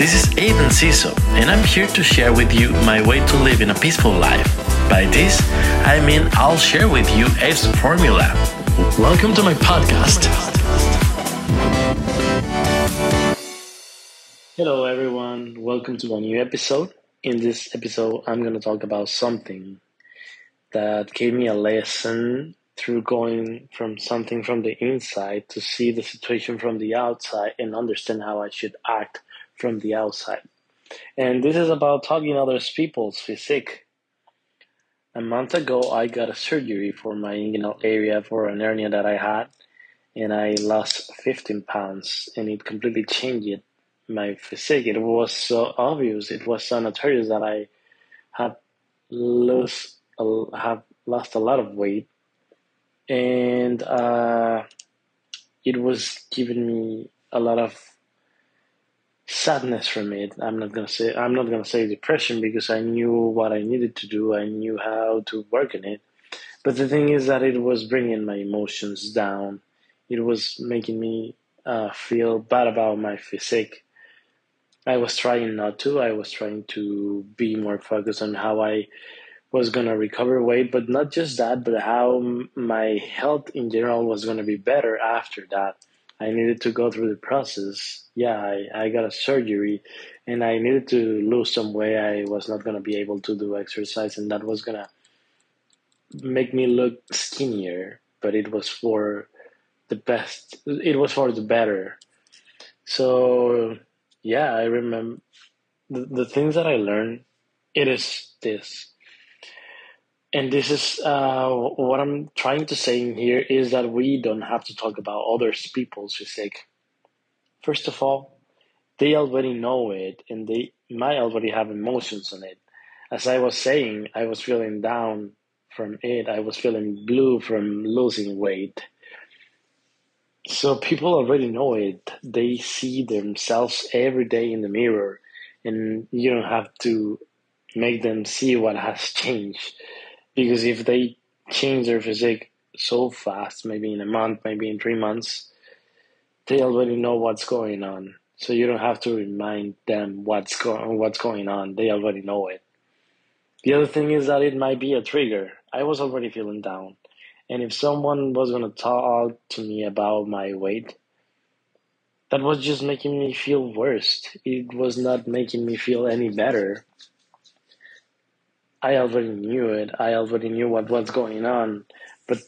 This is Aiden Ciso, and I'm here to share with you my way to live in a peaceful life. By this, I mean I'll share with you Abe's formula. Welcome to my podcast. Hello, everyone. Welcome to a new episode. In this episode, I'm going to talk about something that gave me a lesson through going from something from the inside to see the situation from the outside and understand how I should act from the outside. And this is about talking other people's physique a month ago, I got a surgery for my inguinal area for an hernia that I had, and I lost 15 pounds, and it completely changed my physique. It was so obvious, it was so notorious that I had lost, have lost a lot of weight, and uh, it was giving me a lot of sadness from it. I'm not gonna say I'm not gonna say depression because I knew what I needed to do. I knew how to work on it. But the thing is that it was bringing my emotions down. It was making me uh, feel bad about my physique. I was trying not to. I was trying to be more focused on how I was gonna recover weight, but not just that, but how my health in general was gonna be better after that. I needed to go through the process. Yeah, I, I got a surgery and I needed to lose some weight. I was not going to be able to do exercise, and that was going to make me look skinnier, but it was for the best, it was for the better. So, yeah, I remember the, the things that I learned. It is this and this is uh, what I'm trying to say in here is that we don't have to talk about other people's physique. First of all, they already know it and they might already have emotions on it. As I was saying, I was feeling down from it. I was feeling blue from losing weight. So people already know it. They see themselves every day in the mirror and you don't have to make them see what has changed because if they change their physique so fast, maybe in a month, maybe in three months, they already know what's going on. So you don't have to remind them what's going what's going on. They already know it. The other thing is that it might be a trigger. I was already feeling down. And if someone was to talk to me about my weight, that was just making me feel worse. It was not making me feel any better. I already knew it. I already knew what was going on, but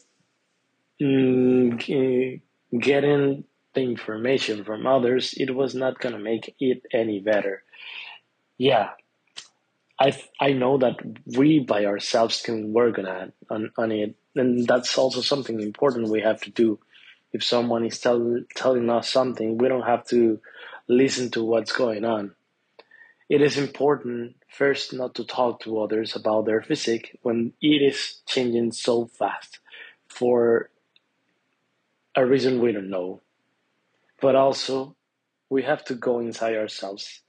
mm, getting the information from others, it was not gonna make it any better. Yeah, I I know that we by ourselves can work on that on, on it, and that's also something important we have to do. If someone is tell, telling us something, we don't have to listen to what's going on. It is important first not to talk to others about their physique when it is changing so fast for a reason we don't know. But also, we have to go inside ourselves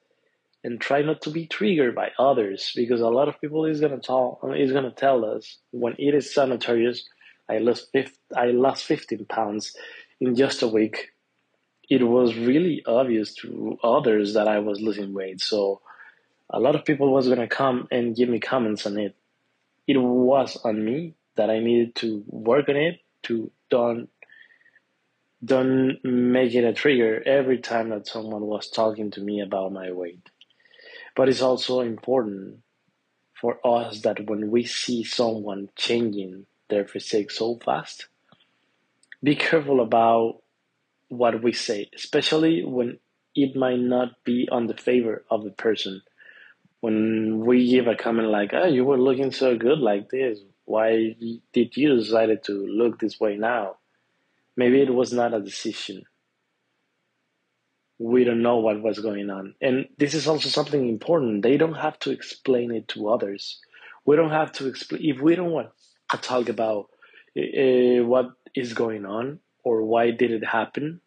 and try not to be triggered by others because a lot of people is gonna talk is gonna tell us when it is so notorious. I lost 50, I lost 15 pounds in just a week. It was really obvious to others that I was losing weight. So a lot of people was gonna come and give me comments on it. It was on me that I needed to work on it to don't don't make it a trigger every time that someone was talking to me about my weight. But it's also important for us that when we see someone changing their physique so fast, be careful about what we say, especially when it might not be on the favor of the person when we give a comment like, "Oh, you were looking so good like this. Why did you decided to look this way now?" Maybe it was not a decision. We don't know what was going on, and this is also something important. They don't have to explain it to others. We don't have to explain if we don't want to talk about uh, what is going on or why did it happen.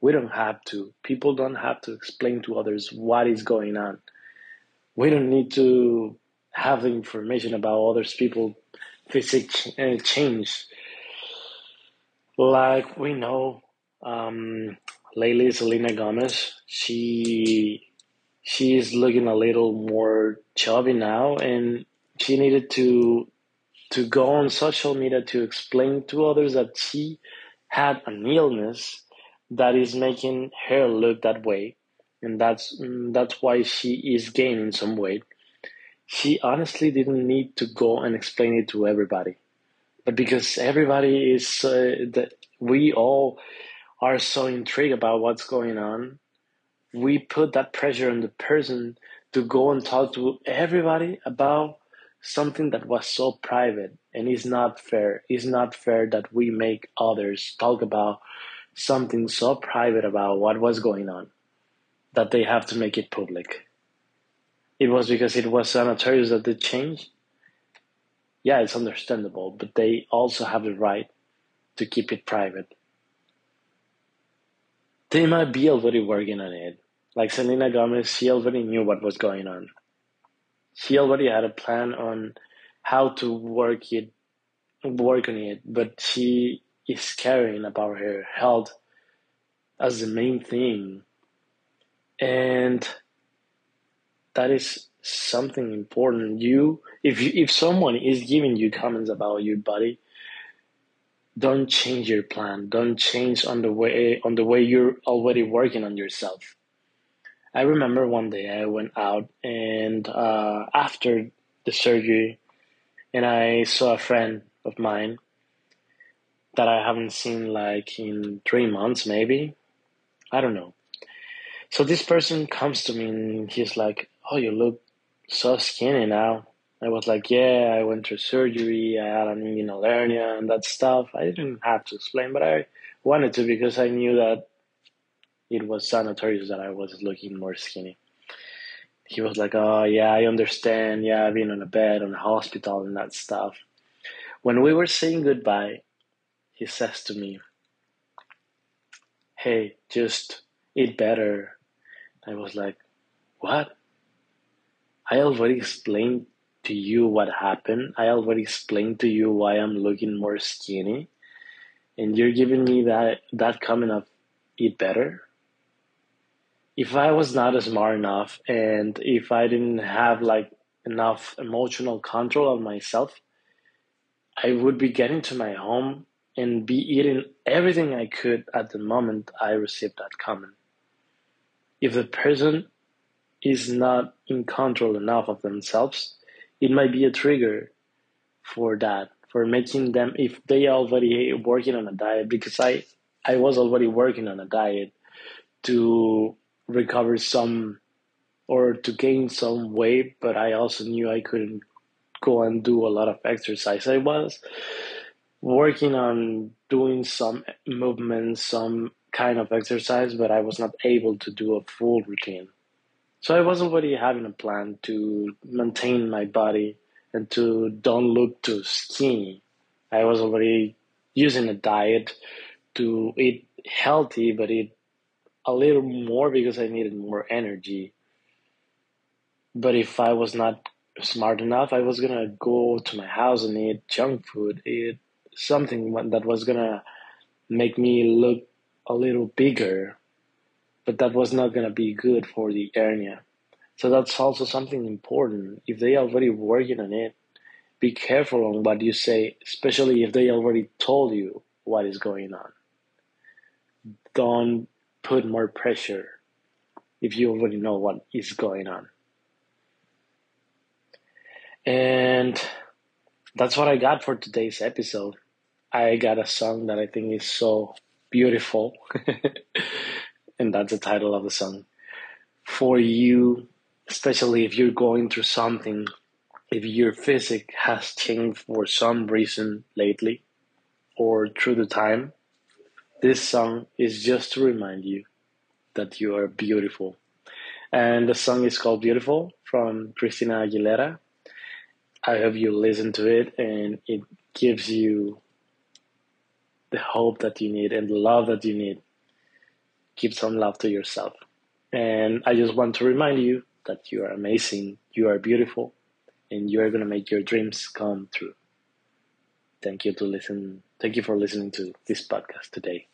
We don't have to. People don't have to explain to others what is going on we don't need to have information about others people physique uh, change. Like we know um, lately selena gomez she she is looking a little more chubby now, and she needed to to go on social media to explain to others that she had an illness that is making her look that way and that's that's why she is gaining some weight she honestly didn't need to go and explain it to everybody but because everybody is uh, that we all are so intrigued about what's going on we put that pressure on the person to go and talk to everybody about something that was so private and is not fair. It's not fair that we make others talk about something so private about what was going on that they have to make it public. It was because it was Sanitarius that did change. Yeah, it's understandable, but they also have the right to keep it private. They might be already working on it. Like Selena Gomez, she already knew what was going on she already had a plan on how to work it work on it but she is caring about her health as the main thing and that is something important you if you, if someone is giving you comments about your body don't change your plan don't change on the way on the way you're already working on yourself I remember one day I went out and uh, after the surgery, and I saw a friend of mine that I haven't seen like in three months, maybe. I don't know. So this person comes to me and he's like, "Oh, you look so skinny now." I was like, "Yeah, I went through surgery. I had an inguinal hernia and that stuff." I didn't have to explain, but I wanted to because I knew that it was Sanitarius that I was looking more skinny. He was like, Oh, yeah, I understand. Yeah, I've been on a bed, on a hospital, and that stuff. When we were saying goodbye, he says to me, Hey, just eat better. I was like, What? I already explained to you what happened. I already explained to you why I'm looking more skinny. And you're giving me that that comment of eat better? if I was not smart enough and if I didn't have like enough emotional control of myself, I would be getting to my home and be eating everything I could at the moment I received that comment. If the person is not in control enough of themselves, it might be a trigger for that, for making them, if they already working on a diet, because I, I was already working on a diet to recover some or to gain some weight, but I also knew I couldn't go and do a lot of exercise. I was working on doing some movements, some kind of exercise, but I was not able to do a full routine. So I was already having a plan to maintain my body and to don't look too skinny. I was already using a diet to eat healthy, but eat a little more because I needed more energy. But if I was not smart enough, I was gonna go to my house and eat junk food, eat something that was gonna make me look a little bigger, but that was not gonna be good for the hernia. So that's also something important. If they already working on it, be careful on what you say, especially if they already told you what is going on. Don't put more pressure if you already know what is going on. And that's what I got for today's episode. I got a song that I think is so beautiful, and that's the title of the song. For you, especially if you're going through something, if your physique has changed for some reason lately or through the time, this song is just to remind you that you are beautiful. And the song is called Beautiful from Christina Aguilera. I hope you listen to it and it gives you the hope that you need and the love that you need. Keep some love to yourself. And I just want to remind you that you are amazing, you are beautiful, and you are going to make your dreams come true. Thank you to listen. Thank you for listening to this podcast today.